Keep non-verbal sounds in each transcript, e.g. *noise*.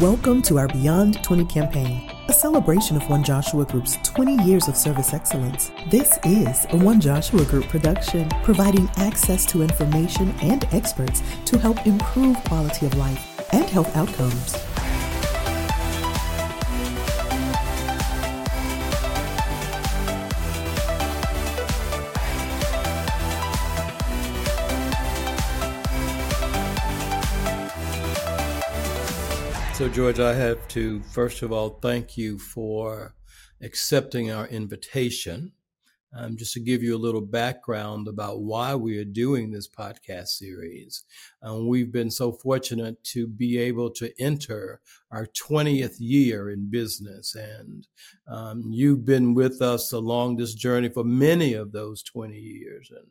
Welcome to our Beyond 20 campaign, a celebration of One Joshua Group's 20 years of service excellence. This is a One Joshua Group production, providing access to information and experts to help improve quality of life and health outcomes. So, George, I have to first of all thank you for accepting our invitation. Um, just to give you a little background about why we are doing this podcast series. Um, we've been so fortunate to be able to enter our 20th year in business. And um, you've been with us along this journey for many of those 20 years. And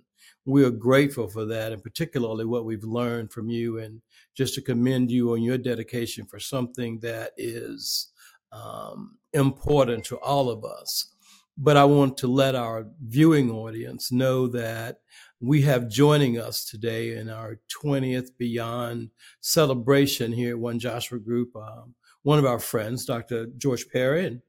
we are grateful for that, and particularly what we've learned from you, and just to commend you on your dedication for something that is um, important to all of us. But I want to let our viewing audience know that we have joining us today in our 20th Beyond celebration here at One Joshua Group, um, one of our friends, Dr. George Perry, and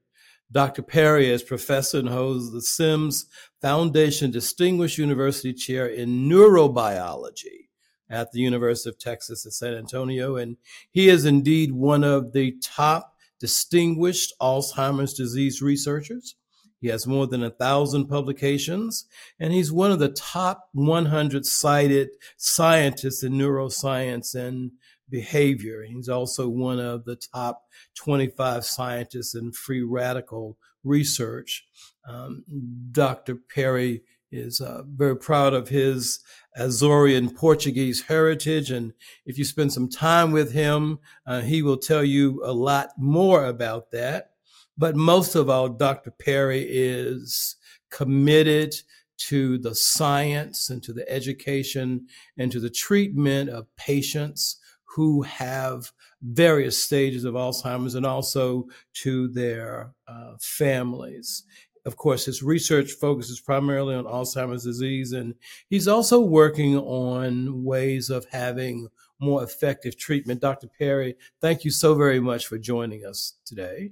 Dr. Perry is professor and holds the Semmes Foundation Distinguished University Chair in Neurobiology at the University of Texas at San Antonio. And he is indeed one of the top distinguished Alzheimer's disease researchers. He has more than a thousand publications, and he's one of the top 100 cited scientists in neuroscience and behavior. He's also one of the top 25 scientists in free radical research. Um, Dr. Perry is uh, very proud of his Azorean Portuguese heritage. And if you spend some time with him, uh, he will tell you a lot more about that. But most of all, Dr. Perry is committed to the science and to the education and to the treatment of patients who have various stages of Alzheimer's and also to their uh, families. Of course, his research focuses primarily on Alzheimer's disease, and he's also working on ways of having more effective treatment. Dr. Perry, thank you so very much for joining us today.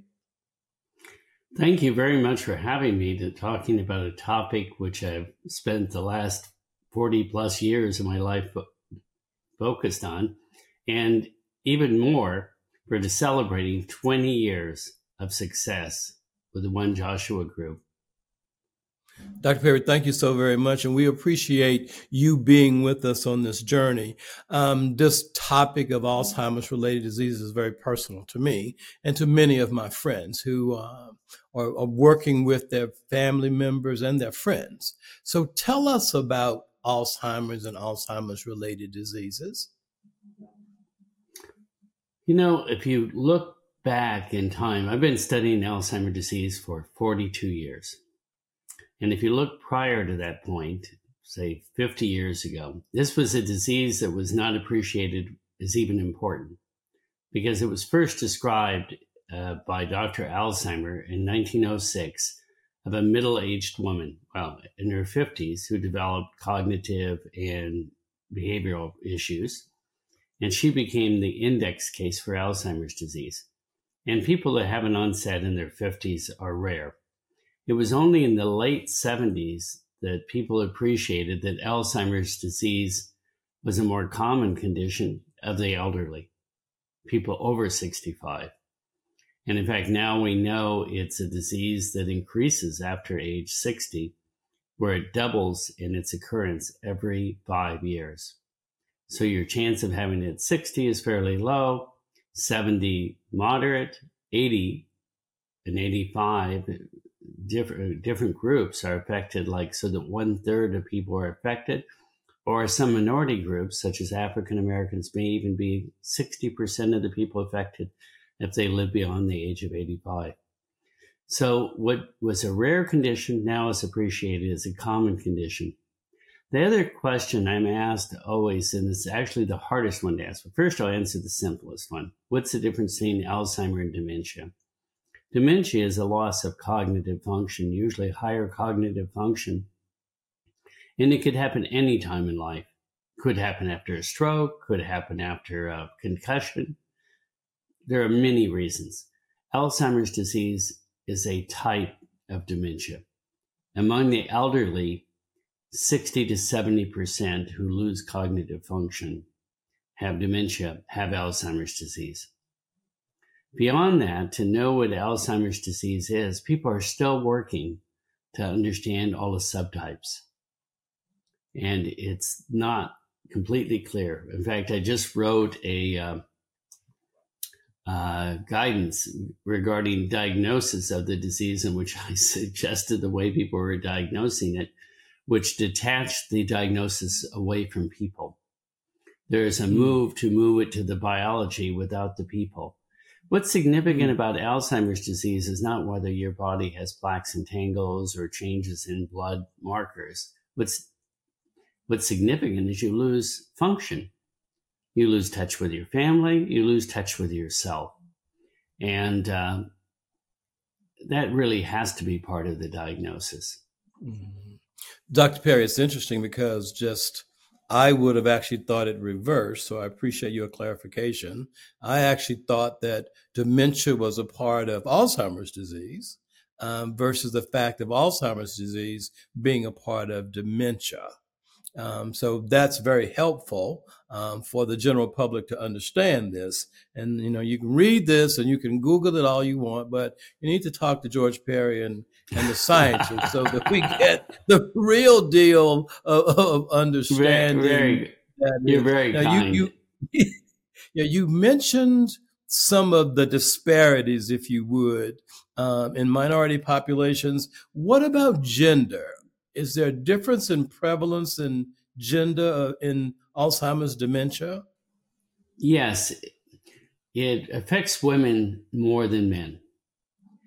Thank you very much for having me to talking about a topic which I've spent the last 40 plus years of my life focused on and even more for celebrating 20 years of success with the One Joshua Group. Dr. Perry, thank you so very much. And we appreciate you being with us on this journey. Um, this topic of Alzheimer's related disease is very personal to me and to many of my friends who uh, are, are working with their family members and their friends. So tell us about Alzheimer's and Alzheimer's related diseases. You know, if you look back in time, I've been studying Alzheimer's disease for 42 years. And if you look prior to that point, say 50 years ago, this was a disease that was not appreciated as even important because it was first described uh, by Dr. Alzheimer in 1906 of a middle aged woman, well, in her 50s, who developed cognitive and behavioral issues and she became the index case for Alzheimer's disease. And people that have an onset in their 50s are rare. It was only in the late 70s that people appreciated that Alzheimer's disease was a more common condition of the elderly, people over 65. And in fact, now we know it's a disease that increases after age 60, where it doubles in its occurrence every five years. So your chance of having it 60 is fairly low, 70 moderate, 80 and 85 different uh, different groups are affected like so that one third of people are affected or some minority groups such as african americans may even be 60% of the people affected if they live beyond the age of 85 so what was a rare condition now is appreciated as a common condition the other question I'm asked always, and it's actually the hardest one to but first I'll answer the simplest one. What's the difference between Alzheimer and dementia? Dementia is a loss of cognitive function, usually higher cognitive function. And it could happen any time in life. Could happen after a stroke, could happen after a concussion, there are many reasons. Alzheimer's disease is a type of dementia. Among the elderly, 60 to 70% who lose cognitive function have dementia, have Alzheimer's disease. Beyond that, to know what Alzheimer's disease is, people are still working to understand all the subtypes. And it's not completely clear. In fact, I just wrote a uh, uh, guidance regarding diagnosis of the disease, in which *laughs* I suggested the way people were diagnosing it, which detached the diagnosis away from people. There's a hmm. move to move it to the biology without the people. What's significant hmm. about Alzheimer's disease is not whether your body has plaques and tangles or changes in blood markers. What's what's significant is you lose function. You lose touch with your family. You lose touch with yourself, and uh, that really has to be part of the diagnosis. Mm-hmm. Dr. Perry, it's interesting because just I would have actually thought it reversed. So I appreciate your clarification. I actually thought that dementia was a part of Alzheimer's disease um, versus the fact of Alzheimer's disease being a part of dementia. Um, so that's very helpful um, for the general public to understand this. And you know, you can read this and you can Google it all you want, but you need to talk to George Perry and and the scientists so that we *laughs* get the real deal of, of understanding. Very, very you're very now, kind. You, you, *laughs* yeah, you mentioned some of the disparities, if you would, um, in minority populations. What about gender? Is there a difference in prevalence in gender uh, in Alzheimer's dementia? Yes, it affects women more than men.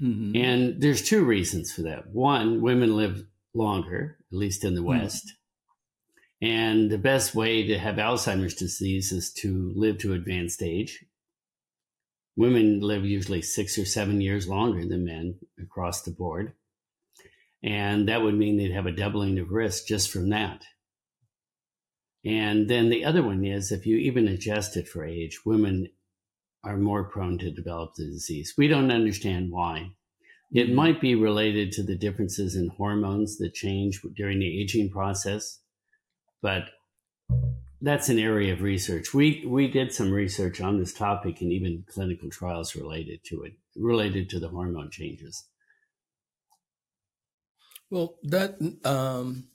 Mm-hmm. And there's two reasons for that. One, women live longer, at least in the mm-hmm. West. And the best way to have Alzheimer's disease is to live to advanced age. Women live usually six or seven years longer than men across the board. And that would mean they'd have a doubling of risk just from that. And then the other one is if you even adjust it for age, women are more prone to develop the disease. We don't understand why. It mm-hmm. might be related to the differences in hormones that change during the aging process, but that's an area of research. We we did some research on this topic and even clinical trials related to it, related to the hormone changes. Well, that um,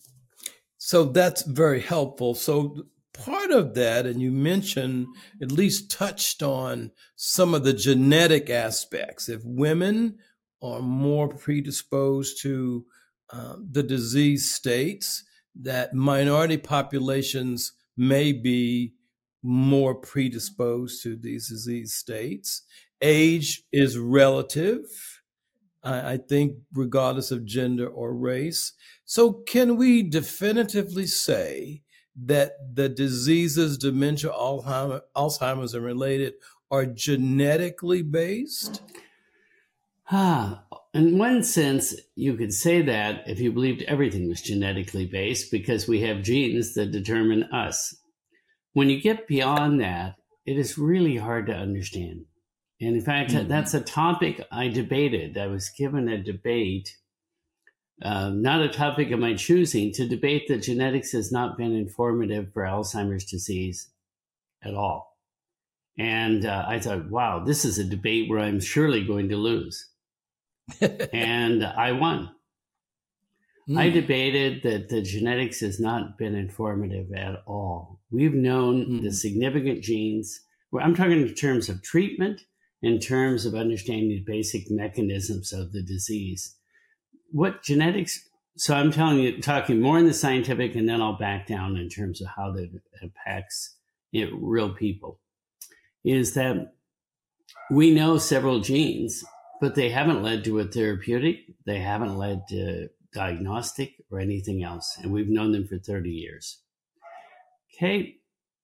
so that's very helpful. So part of that, and you mentioned at least touched on some of the genetic aspects. If women are more predisposed to uh, the disease states, that minority populations may be more predisposed to these disease states. Age is relative, I, I think, regardless of gender or race. So, can we definitively say that the diseases, dementia, Alzheimer's, and related are genetically based? Ah, in one sense, you could say that if you believed everything was genetically based because we have genes that determine us. When you get beyond that, it is really hard to understand. And in fact, mm-hmm. that's a topic I debated. I was given a debate um, not a topic of my choosing, to debate that genetics has not been informative for Alzheimer's disease at all. And uh, I thought, wow, this is a debate where I'm surely going to lose. *laughs* and I won. Mm. I debated that the genetics has not been informative at all. We've known mm. the significant genes. I'm talking in terms of treatment, in terms of understanding the basic mechanisms of the disease. What genetics so i'm telling you talking more in the scientific and then i'll back down in terms of how that impacts you know, real people is that we know several genes but they haven't led to a therapeutic they haven't led to diagnostic or anything else and we've known them for 30 years. Okay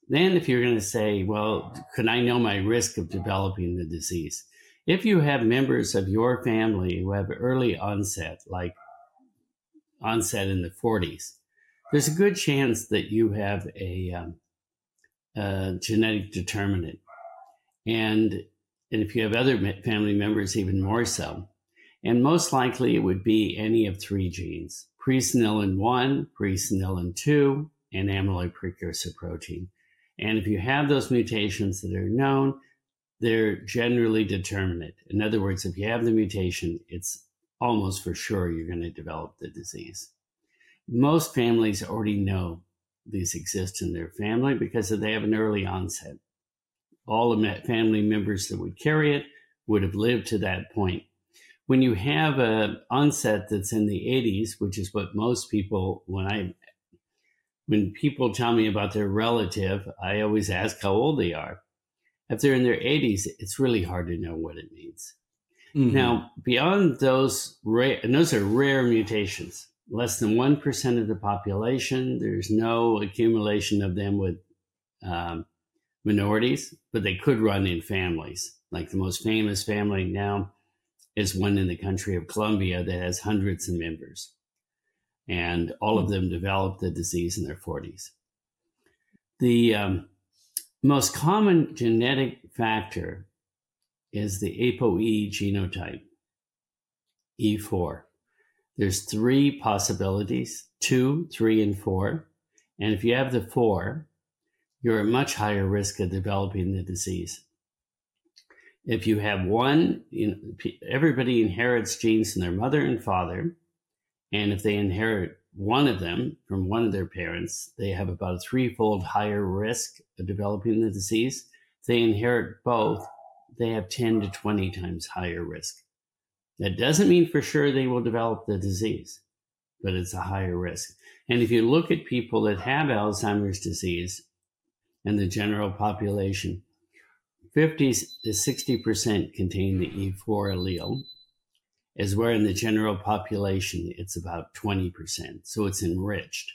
then if you're going to say well could i know my risk of developing the disease if you have members of your family who have early onset, like onset in the 40s, there's a good chance that you have a, um, a genetic determinant. And and if you have other family members, even more so. And most likely it would be any of three genes presenilin 1, presenilin 2, and amyloid precursor protein. And if you have those mutations that are known, they're generally determinate. In other words, if you have the mutation, it's almost for sure you're going to develop the disease. Most families already know these exist in their family because they have an early onset. All the family members that would carry it would have lived to that point. When you have an onset that's in the 80s, which is what most people, when I, when people tell me about their relative, I always ask how old they are. If they're in their 80s, it's really hard to know what it means. Mm-hmm. Now, beyond those rare, and those are rare mutations, less than 1% of the population. There's no accumulation of them with um, minorities, but they could run in families. Like the most famous family now is one in the country of Colombia that has hundreds of members. And all of them developed the disease in their 40s. The um, most common genetic factor is the ApoE genotype, E4. There's three possibilities two, three, and four. And if you have the four, you're at much higher risk of developing the disease. If you have one, everybody inherits genes from their mother and father. And if they inherit one of them from one of their parents, they have about a threefold higher risk of developing the disease. If they inherit both, they have 10 to 20 times higher risk. That doesn't mean for sure they will develop the disease, but it's a higher risk. And if you look at people that have Alzheimer's disease and the general population, 50 to 60% contain the E4 allele, as where in the general population it's about 20%. So it's enriched.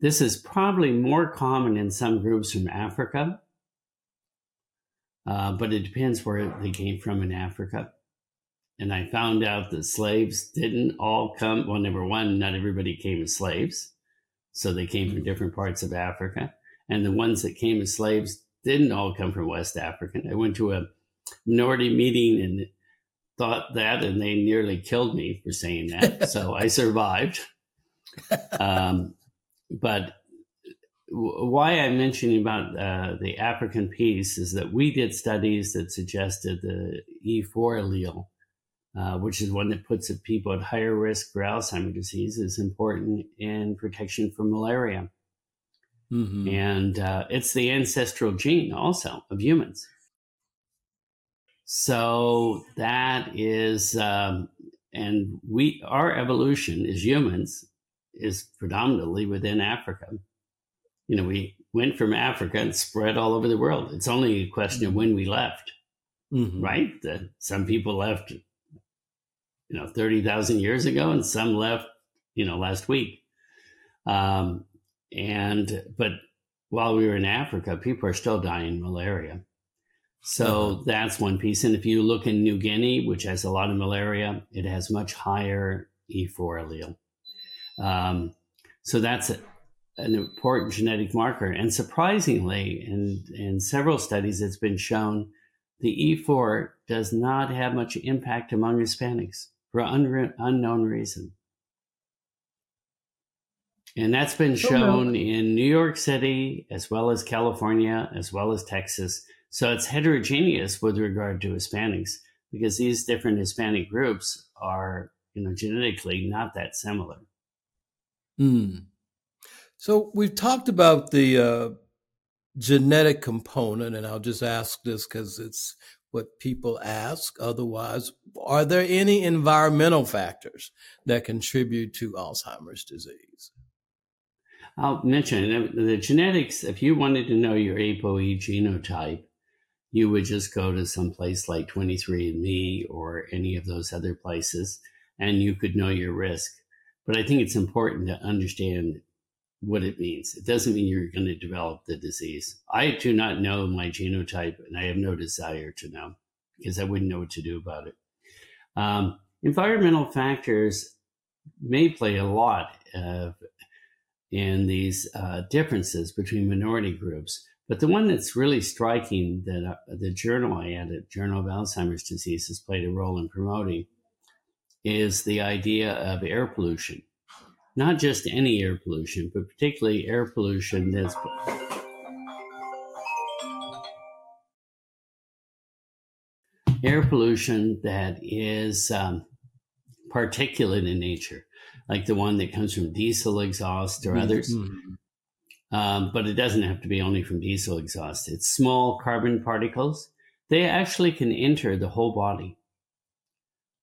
This is probably more common in some groups from Africa, uh, but it depends where they came from in Africa and I found out that slaves didn't all come. Well, number one, not everybody came as slaves, so they came from different parts of Africa, and the ones that came as slaves didn't all come from West Africa. I went to a minority meeting and thought that, and they nearly killed me for saying that. *laughs* so I survived. Um, but why I'm mentioning about uh, the African piece is that we did studies that suggested the E4 allele uh, which is one that puts people at higher risk for Alzheimer's disease, is important in protection from malaria. Mm-hmm. And uh, it's the ancestral gene also of humans. So that is, um, and we, our evolution as humans is predominantly within Africa. You know, we went from Africa and spread all over the world. It's only a question of when we left, mm-hmm. right? some people left you know, 30,000 years ago, and some left, you know, last week. Um, and, but while we were in Africa, people are still dying malaria. So uh-huh. that's one piece. And if you look in New Guinea, which has a lot of malaria, it has much higher E4 allele. Um, so that's a, an important genetic marker. And surprisingly, in, in several studies, it's been shown the E4 does not have much impact among Hispanics for un- unknown reason. And that's been shown in New York City, as well as California, as well as Texas. So it's heterogeneous with regard to Hispanics because these different Hispanic groups are, you know, genetically not that similar. Mm. So we've talked about the uh, genetic component, and I'll just ask this because it's what people ask. Otherwise, are there any environmental factors that contribute to Alzheimer's disease? I'll mention the genetics. If you wanted to know your ApoE genotype, you would just go to some place like 23andMe or any of those other places, and you could know your risk. But I think it's important to understand what it means. It doesn't mean you're going to develop the disease. I do not know my genotype, and I have no desire to know because I wouldn't know what to do about it. Um, environmental factors may play a lot in these uh, differences between minority groups, But the one that's really striking that uh, the journal I added, Journal of Alzheimer's Disease, has played a role in promoting is the idea of air pollution. Not just any air pollution, but particularly air pollution that's air pollution that is um, particulate in nature, like the one that comes from diesel exhaust or others. Mm-hmm. Um, but it doesn't have to be only from diesel exhaust. It's small carbon particles. They actually can enter the whole body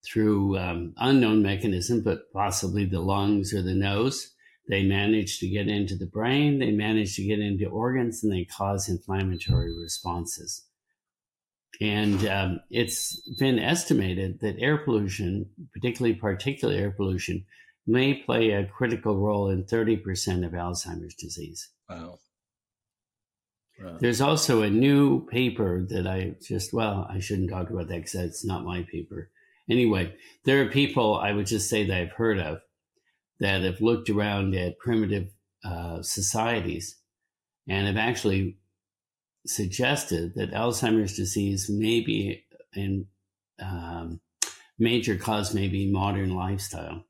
through um, unknown mechanism, but possibly the lungs or the nose. They manage to get into the brain. They manage to get into organs, and they cause inflammatory responses. And um, it's been estimated that air pollution, particularly particulate air pollution, may play a critical role in 30% of Alzheimer's disease. Wow. There's also a new paper that I just, well, I shouldn't talk about that because it's not my paper. Anyway, there are people I would just say that I've heard of that have looked around at primitive uh, societies and have actually suggested that Alzheimer's disease may be in um, major cause may be modern lifestyle,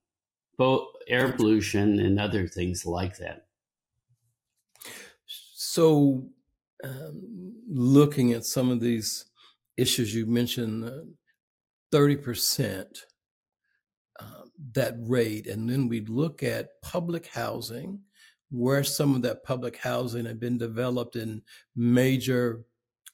both air pollution and other things like that. So, um, looking at some of these issues you mentioned, uh, thirty uh, percent uh, that rate, and then we look at public housing, where some of that public housing had been developed in major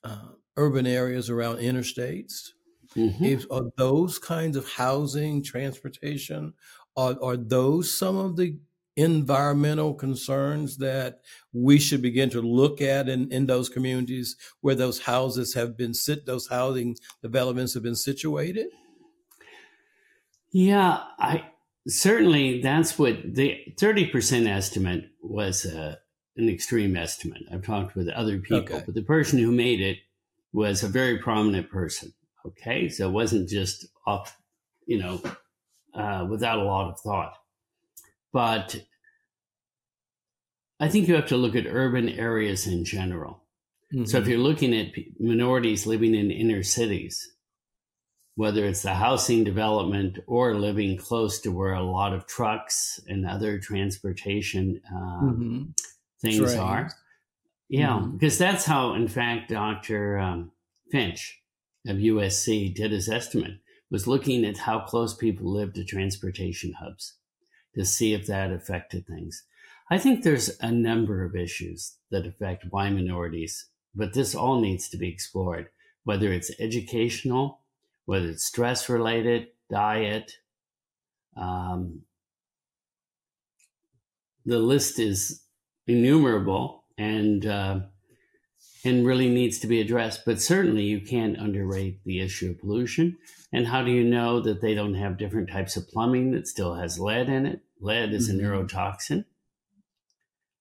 uh, urban areas around interstates. Mm-hmm. If, are those kinds of housing, transportation, are, are those some of the environmental concerns that we should begin to look at in, in those communities where those houses have been sit those housing developments have been situated? Yeah i certainly that's what the 30% estimate was uh, an extreme estimate. I've talked with other people okay. but the person who made it was a very prominent person okay? So it wasn't just off you know uh, without a lot of thought but I think you have to look at urban areas in general. Mm-hmm. So if mm-hmm. you're looking at minorities living in inner cities, whether it's the housing development or living close to where a lot of trucks and other transportation uh, mm-hmm. things Trains. are. Yeah, mm-hmm. because that's how, in fact, Dr. Um, Finch of USC did his estimate, was looking at how close people live to transportation hubs to see if that affected things. I think there's a number of issues that affect why minorities, but this all needs to be explored, whether it's educational, whether it's stress related, diet. Um, the list is innumerable and uh, and really needs to be addressed. But certainly, you can't underrate the issue of pollution. And how do you know that they don't have different types of plumbing that still has lead in it? Lead is mm-hmm. a neurotoxin.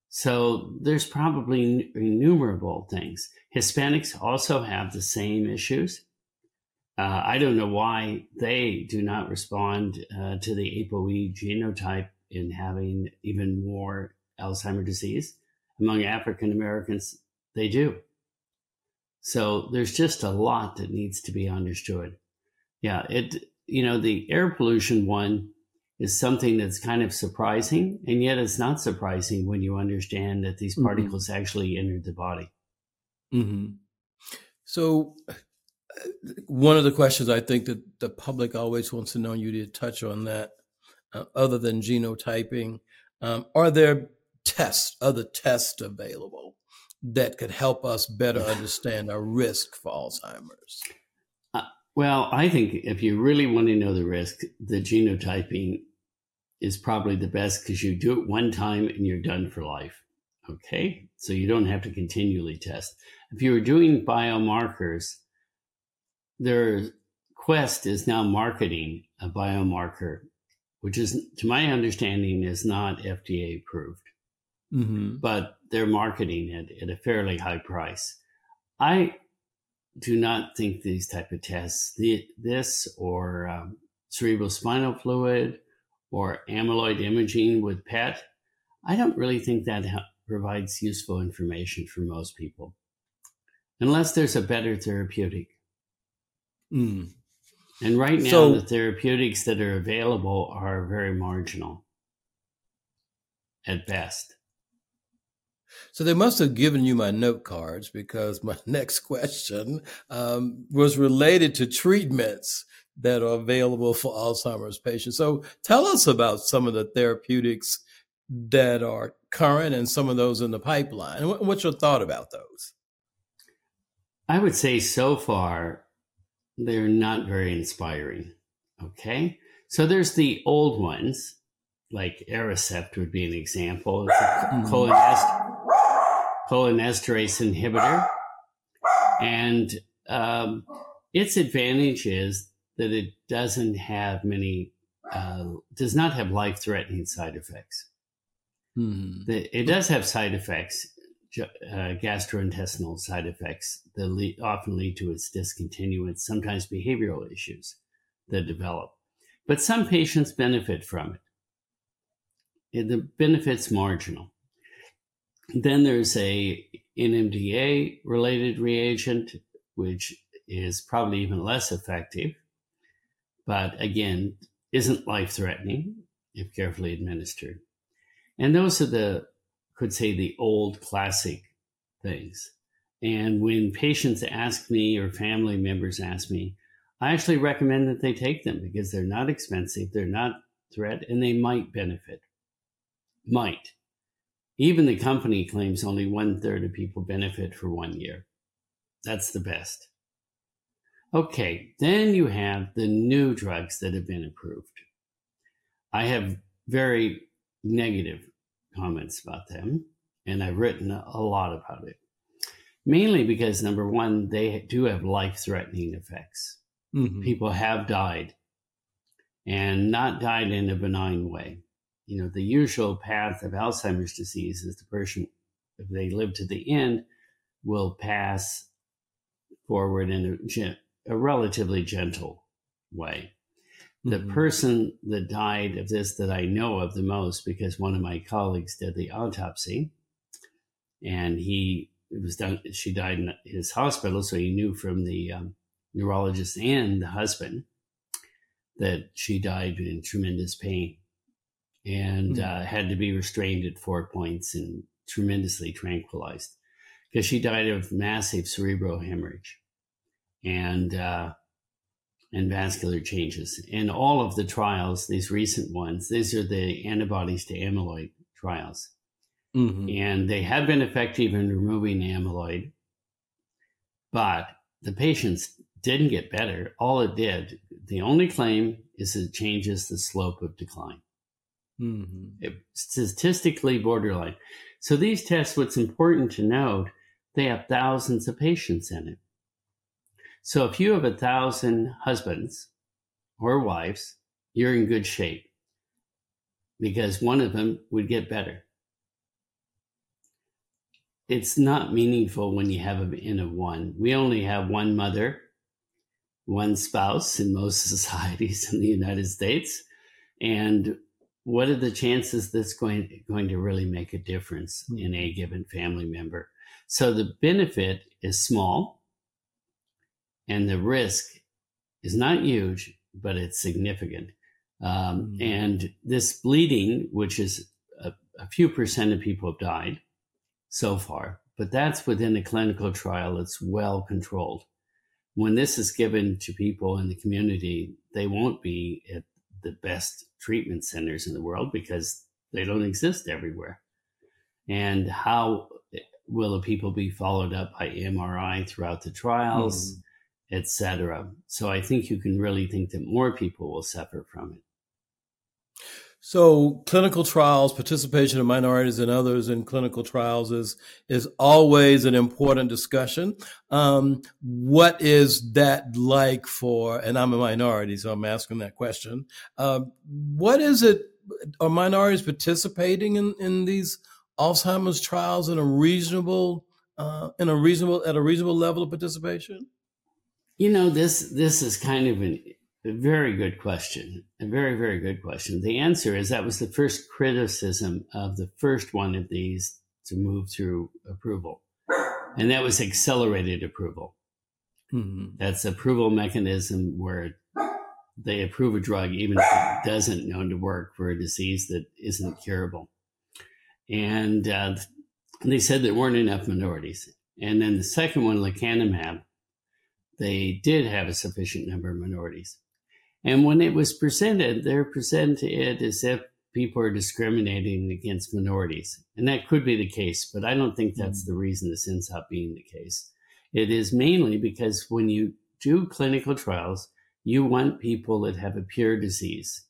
So there's probably innumerable things. Hispanics also have the same issues. Uh, I don't know why they do not respond uh, to the ApoE genotype in having even more Alzheimer's disease. Among African Americans, they do. So there's just a lot that needs to be understood. Yeah, it you know the air pollution one is something that's kind of surprising, and yet it's not surprising when you understand that these mm-hmm. particles mm-hmm. actually entered the body. Mm-hmm. So, uh, one of the questions I think that the public always wants to know, you did touch on that, uh, other than genotyping, um, are there tests, other tests available that could help us better understand our risk for Alzheimer's? Uh, well, I think if you really want to know the risk, the genotyping is probably the best because you do it one time and you're done for life. Okay. So you don't have to continually test. If you were doing biomarkers, their Quest is now marketing a biomarker, which is, to my understanding, is not FDA approved, mm-hmm. but they're marketing it at a fairly high price. I do not think these type of tests, the, this or um, cerebral spinal fluid or amyloid imaging with PET, I don't really think that provides useful information for most people. unless there's a better therapeutic. Mm. And right now, So- the therapeutics that are available are very marginal at best. So they must have given you my note cards because my *laughs* next question um, was related to treatments that are available for Alzheimer's patients. So tell us about some of the therapeutics that are current and some of those in the pipeline. What's your thought about those? I would say so far, they're not very inspiring. Okay. So there's the old ones, like Aricept would be an example. It's a *laughs* Mhm. Cholinest- cholinesterase inhibitor. And um, its advantage is that it doesn't have many, uh, does not have life threatening side effects. Hmm. The, it does have side effects, uh, gastrointestinal side effects that lead, often lead to its discontinuance, sometimes behavioral issues that develop. But some patients benefit from it. And the benefit's marginal. Then there's a NMDA related reagent, which is probably even less effective, but again, isn't life threatening if carefully administered. And those are the, could say, the old classic things. And when patients ask me or family members ask me, I actually recommend that they take them because they're not expensive, they're not threat, and they might benefit. Might. Even the company claims only one third of people benefit for one year. That's the best. Okay, then you have the new drugs that have been approved. I have very negative comments about them, and I've written a lot about it. Mainly because, number one, they do have life threatening effects. Mhm. People have died and not died in a benign way. You know, the usual path of Alzheimer's disease is the person, if they live to the end, will pass forward in a, gen- a relatively gentle way the Mhm. person that died of this that I know of the most, because one of my colleagues did the autopsy, and he it was done. She died in his hospital, so he knew from the um, neurologist and the husband that she died in tremendous pain and Hmm. uh, had to be restrained at four points and tremendously tranquilized because she died of massive cerebral hemorrhage and. Uh, and vascular changes. In all of the trials, these recent ones, these are the antibodies to amyloid trials. Mhm. And they have been effective in removing amyloid, but the patients didn't get better. All it did, the only claim is it changes the slope of decline. Mhm. It, statistically borderline. So these tests, what's important to note, they have thousands of patients in it. So if you have a thousand husbands or wives, you're in good shape because one of them would get better. It's not meaningful when you have an in of one. We only have one mother, one spouse in most *laughs* societies in the United States. And what are the chances that's going, going to really make a difference in a given family member? So the benefit is small and the risk is not huge, but it's significant. Um, Mhm. And this bleeding, which is a, a few percent of people have died so far, but that's within a clinical trial. It's well controlled. When this is given to people in the community, they won't be at the best treatment centers in the world because they don't exist everywhere. And how will the people be followed up by MRI throughout the trials? Hmm. etc. So I think you can really think that more people will suffer from it. So clinical trials, participation of minorities and others in clinical trials is is always an important discussion. Um, what is that like for? And I'm a minority, so I'm asking that question. Um, what is it? Are minorities participating in in these Alzheimer's trials in a reasonable uh, in a reasonable at a reasonable level of participation? You know, this this is kind of an, a very good question, a very very good question. The answer is that was the first criticism of the first one of these to move through approval. and that was accelerated approval. Mm-hmm. That's approval mechanism where they approve a drug even if it doesn't known to work for a disease that isn't curable. And uh, they said there weren't enough minorities. And then the second one, lecanemab, they did have a sufficient number of minorities. And when it was presented, they're presenting it as if people are discriminating against minorities. And that could be the case, but I don't think that's mm-hmm. the reason this ends up being the case. It is mainly because when you do clinical trials, you want people that have a pure disease.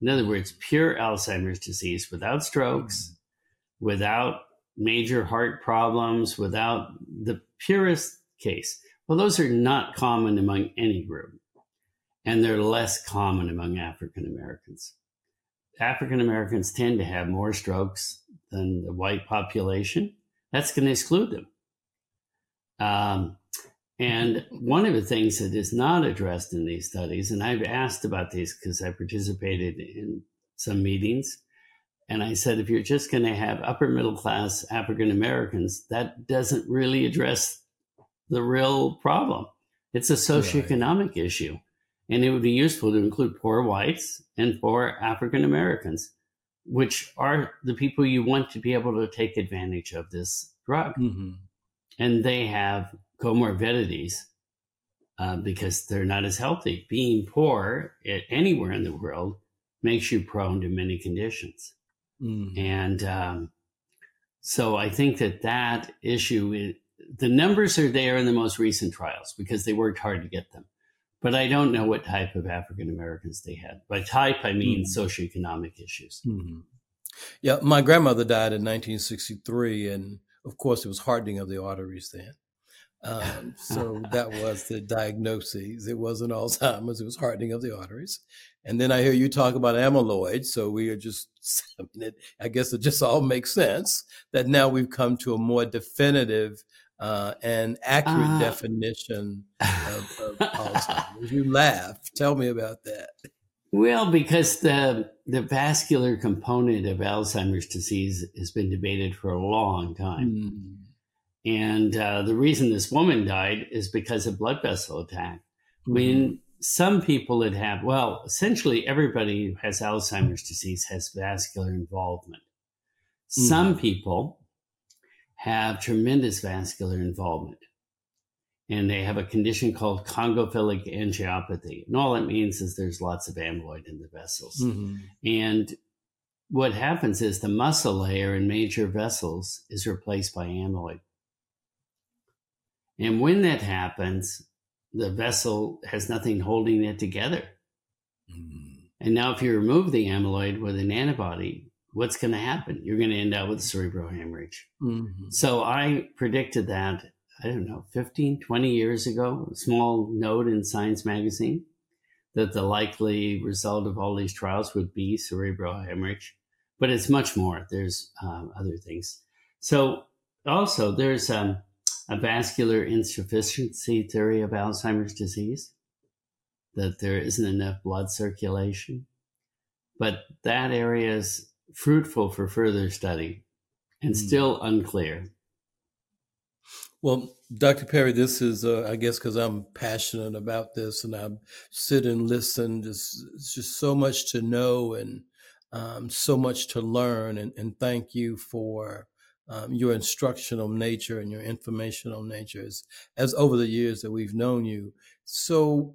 In other words, pure Alzheimer's disease without strokes, mm-hmm. without major heart problems, without the purest case. Well, those are not common among any group, and they're less common among African Americans. African Americans tend to have more strokes than the white population. That's going to exclude them. Um, and one of the things that is not addressed in these studies, and I've asked about these because I participated in some meetings, and I said, if you're just going to have upper middle class African Americans, that doesn't really address the real problem. It's a socioeconomic right. issue. And it would be useful to include poor whites and poor African Americans, which are the people you want to be able to take advantage of this drug. Mm-hmm. And they have comorbidities uh, because they're not as healthy. Being poor anywhere in the world makes you prone to many conditions. Mm-hmm. And um, so I think that that issue, is, the numbers are there in the most recent trials because they worked hard to get them. But I don't know what type of African Americans they had. By type, I mean mm-hmm. socioeconomic issues. Mm-hmm. Yeah, my grandmother died in 1963, and of course, it was hardening of the arteries then. Um, *laughs* so that was the diagnosis. It wasn't Alzheimer's, it was hardening of the arteries. And then I hear you talk about amyloid. So we are just, *laughs* I, mean, it, I guess it just all makes sense that now we've come to a more definitive uh, and accurate uh, definition of, of *laughs* Alzheimer's. You laugh. Tell me about that. Well, because the the vascular component of Alzheimer's disease has been debated for a long time. Mm. And uh, the reason this woman died is because of blood vessel attack. Mm-hmm. When some people that have, well, essentially everybody who has Alzheimer's disease has vascular involvement. Mm-hmm. Some people have tremendous vascular involvement and they have a condition called congophilic angiopathy. And all it means is there's lots of amyloid in the vessels. Mm-hmm. And what happens is the muscle layer in major vessels is replaced by amyloid. And when that happens, the vessel has nothing holding it together. Mm. And now, if you remove the amyloid with an antibody, what's going to happen? You're going to end up with cerebral hemorrhage. Mm-hmm. So I predicted that, I don't know, 15, 20 years ago, a small note in Science Magazine that the likely result of all these trials would be cerebral hemorrhage. But it's much more. There's um, other things. So also, there's um, a vascular insufficiency theory of Alzheimer's disease, that there isn't enough blood circulation. But that area is fruitful for further study and mm. still unclear. Well, Dr. Perry, this is, uh, I guess, because I'm passionate about this and I sit and listen. Just, it's just so much to know and um, so much to learn. And, and thank you for um, your instructional nature and your informational nature as, as over the years that we've known you. So,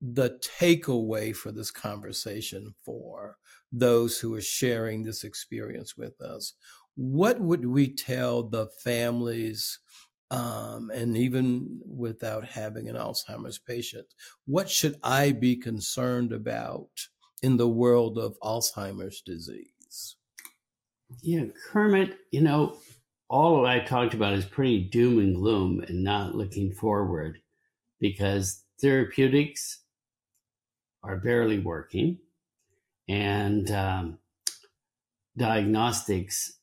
the takeaway for this conversation for those who are sharing this experience with us, what would we tell the families? Um, and even without having an Alzheimer's patient, what should I be concerned about in the world of Alzheimer's disease? Yeah, Kermit, you know, all I talked about is pretty doom and gloom and not looking forward because therapeutics are barely working and um, diagnostics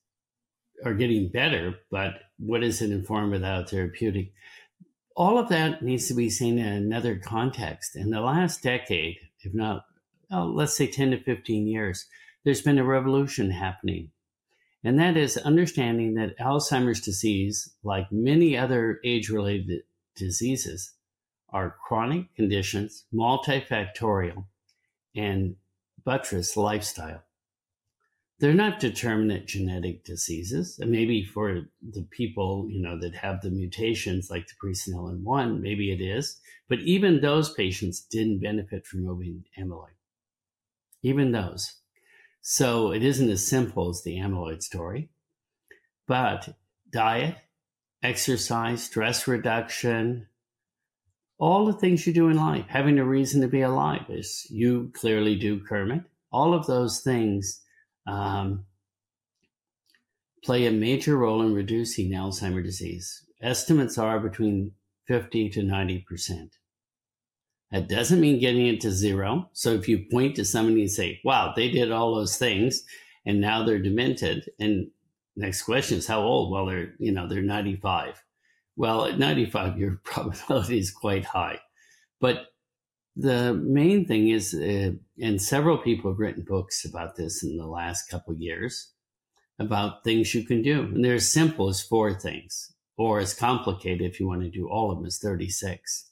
are getting better, but what is it informed without therapeutic? All of that needs to be seen in another context. In the last decade, if not, let's say 10 to 15 years, there's been a revolution happening And that is understanding that Alzheimer's disease, like many other age related diseases, are chronic conditions, multifactorial, and buttress lifestyle. They're not determinate genetic diseases. And maybe for the people, you know, that have the mutations like the presenilin 1, maybe it is. But even those patients didn't benefit from moving amyloid. Even those. So it isn't as simple as the amyloid story. But diet, exercise, stress reduction, all the things you do in life, having a reason to be alive, as you clearly do, Kermit, all of those things um, play a major role in reducing Alzheimer's disease. Estimates are between 50 to 90%. That doesn't mean getting it to zero. So if you point to somebody and say, wow, they did all those things and now they're demented. And next question is how old? Well, they're, you know, they're 95. Well, at 95, your *laughs* probability is quite high. But the main thing is, uh, and several people have written books about this in the last couple years about things you can do. And they're as simple as four things, or as complicated if you want to do all of them as 36.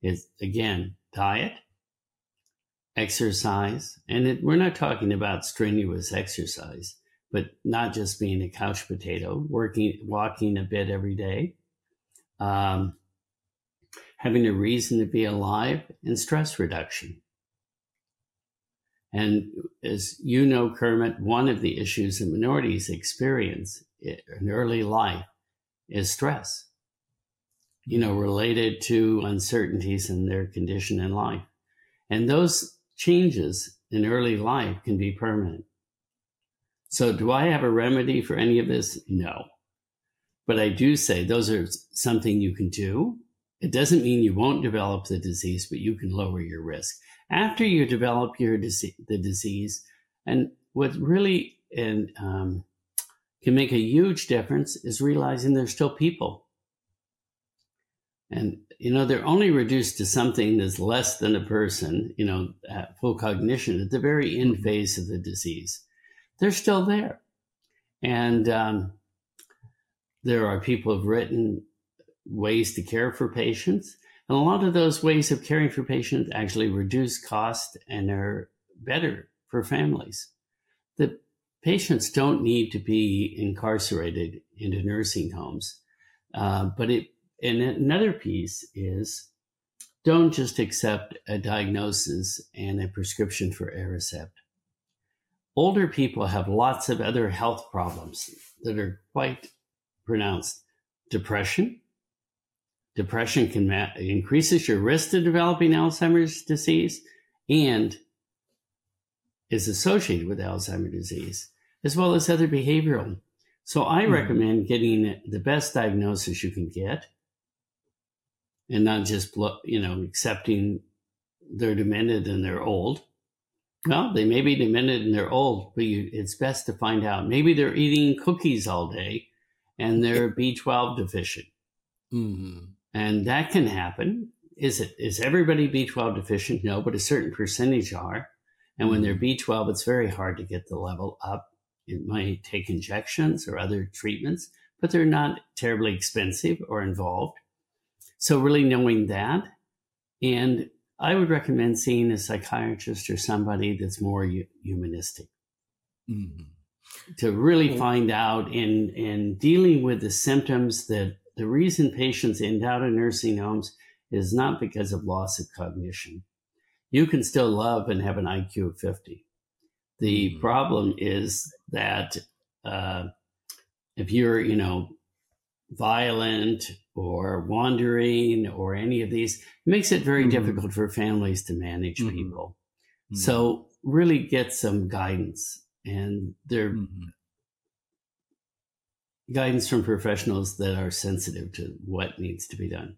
Is again, diet, exercise, and it, we're not talking about strenuous exercise, but not just being a couch potato, working, walking a bit every day, um, having a reason to be alive, and stress reduction. And as you know, Kermit, one of the issues that minorities experience in early life is stress, you know, related to uncertainties in their condition in life. And those changes in early life can be permanent. So, do I have a remedy for any of this? No. But I do say those are something you can do. It doesn't mean you won't develop the disease, but you can lower your risk. After you develop your disease, the disease, and what really and um, can make a huge difference is realizing there's still people. And, you know, they're only reduced to something that's less than a person, you know, full cognition at the very end phase of the disease. They're still there. And um, there are people who've written ways to care for patients. And a lot of those ways of caring for patients actually reduce cost and are better for families. The patients don't need to be incarcerated into nursing homes. Uh, but it, and another piece is don't just accept a diagnosis and a prescription for Aricept. Older people have lots of other health problems that are quite pronounced depression. Depression can ma- increases your risk of developing Alzheimer's disease and is associated with Alzheimer's disease, as well as other behavioral. So I mm-hmm. recommend getting the best diagnosis you can get and not just, you know, accepting they're demented and they're old. Well, they may be demented and they're old, but you, it's best to find out. Maybe they're eating cookies all day and *laughs* they're B12 deficient. Mm-hmm. And that can happen. Is it is everybody B12 deficient? No, but a certain percentage are. And when they're mm-hmm. B12, it's very hard to get the level up. It might take injections or other treatments, but they're not terribly expensive or involved. So really knowing that, and I would recommend seeing a psychiatrist or somebody that's more humanistic. Mm-hmm to really find out in in dealing with the symptoms that the reason patients end out in nursing homes is not because of loss of cognition. You can still love and have an IQ of 50. The mm-hmm. problem is that uh, if you're, you know, violent or wandering or any of these, it makes it very mm-hmm. difficult for families to manage mm-hmm. people. Mm-hmm. So really get some guidance and their mm-hmm. guidance from professionals that are sensitive to what needs to be done.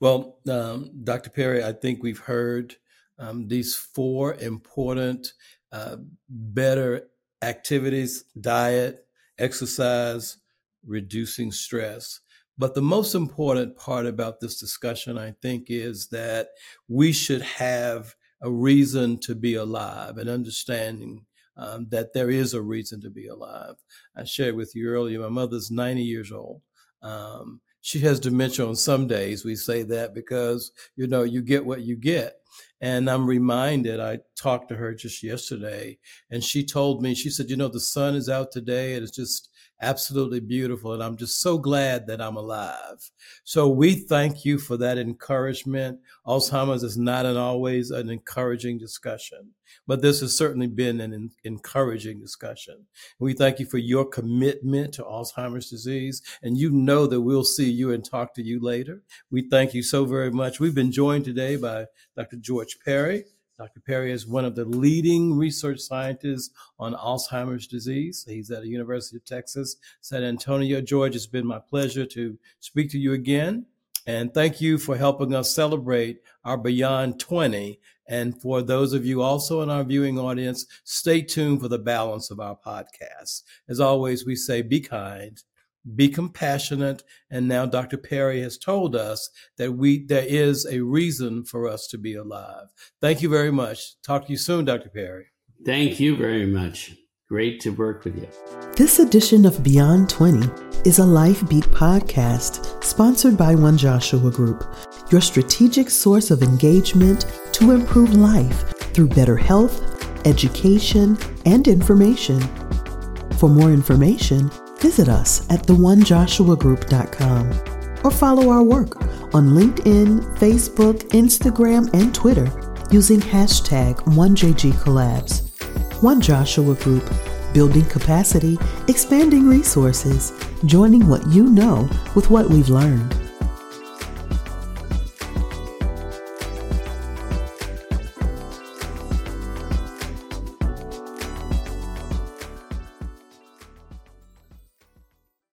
Well, um, Dr. Perry, I think we've heard um, these four important, uh, better activities diet, exercise, reducing stress. But the most important part about this discussion, I think, is that we should have a reason to be alive and understanding um, that there is a reason to be alive. I shared with you earlier, my mother's 90 years old. Um, she has dementia on some days. We say that because, you know, you get what you get. And I'm reminded, I talked to her just yesterday, and she told me, she said, you know, the sun is out today and it's just absolutely beautiful. And I'm just so glad that I'm alive. So we thank you for that encouragement. Alzheimer's is not an always an encouraging discussion, but this has certainly been an encouraging discussion. We thank you for your commitment to Alzheimer's disease. And you know that we'll see you and talk to you later. We thank you so very much. We've been joined today by Dr. George Perry. Dr. Perry is one of the leading research scientists on Alzheimer's disease. He's at the University of Texas, San Antonio. George, it's been my pleasure to speak to you again. And thank you for helping us celebrate our Beyond 20. And for those of you also in our viewing audience, stay tuned for the balance of our podcast. As always, we say be kind be compassionate. And now Dr. Perry has told us that we there is a reason for us to be alive. Thank you very much. Talk to you soon, Dr. Perry. Thank you very much. Great to work with you. This edition of Beyond 20 is a Life Beat podcast sponsored by One Joshua Group, your strategic source of engagement to improve life through better health, education, and information. For more information, visit us at theonejoshuagroup.com or follow our work on LinkedIn, Facebook, Instagram, and Twitter using hashtag OneJGCollabs. One Joshua Group, building capacity, expanding resources, joining what you know with what we've learned.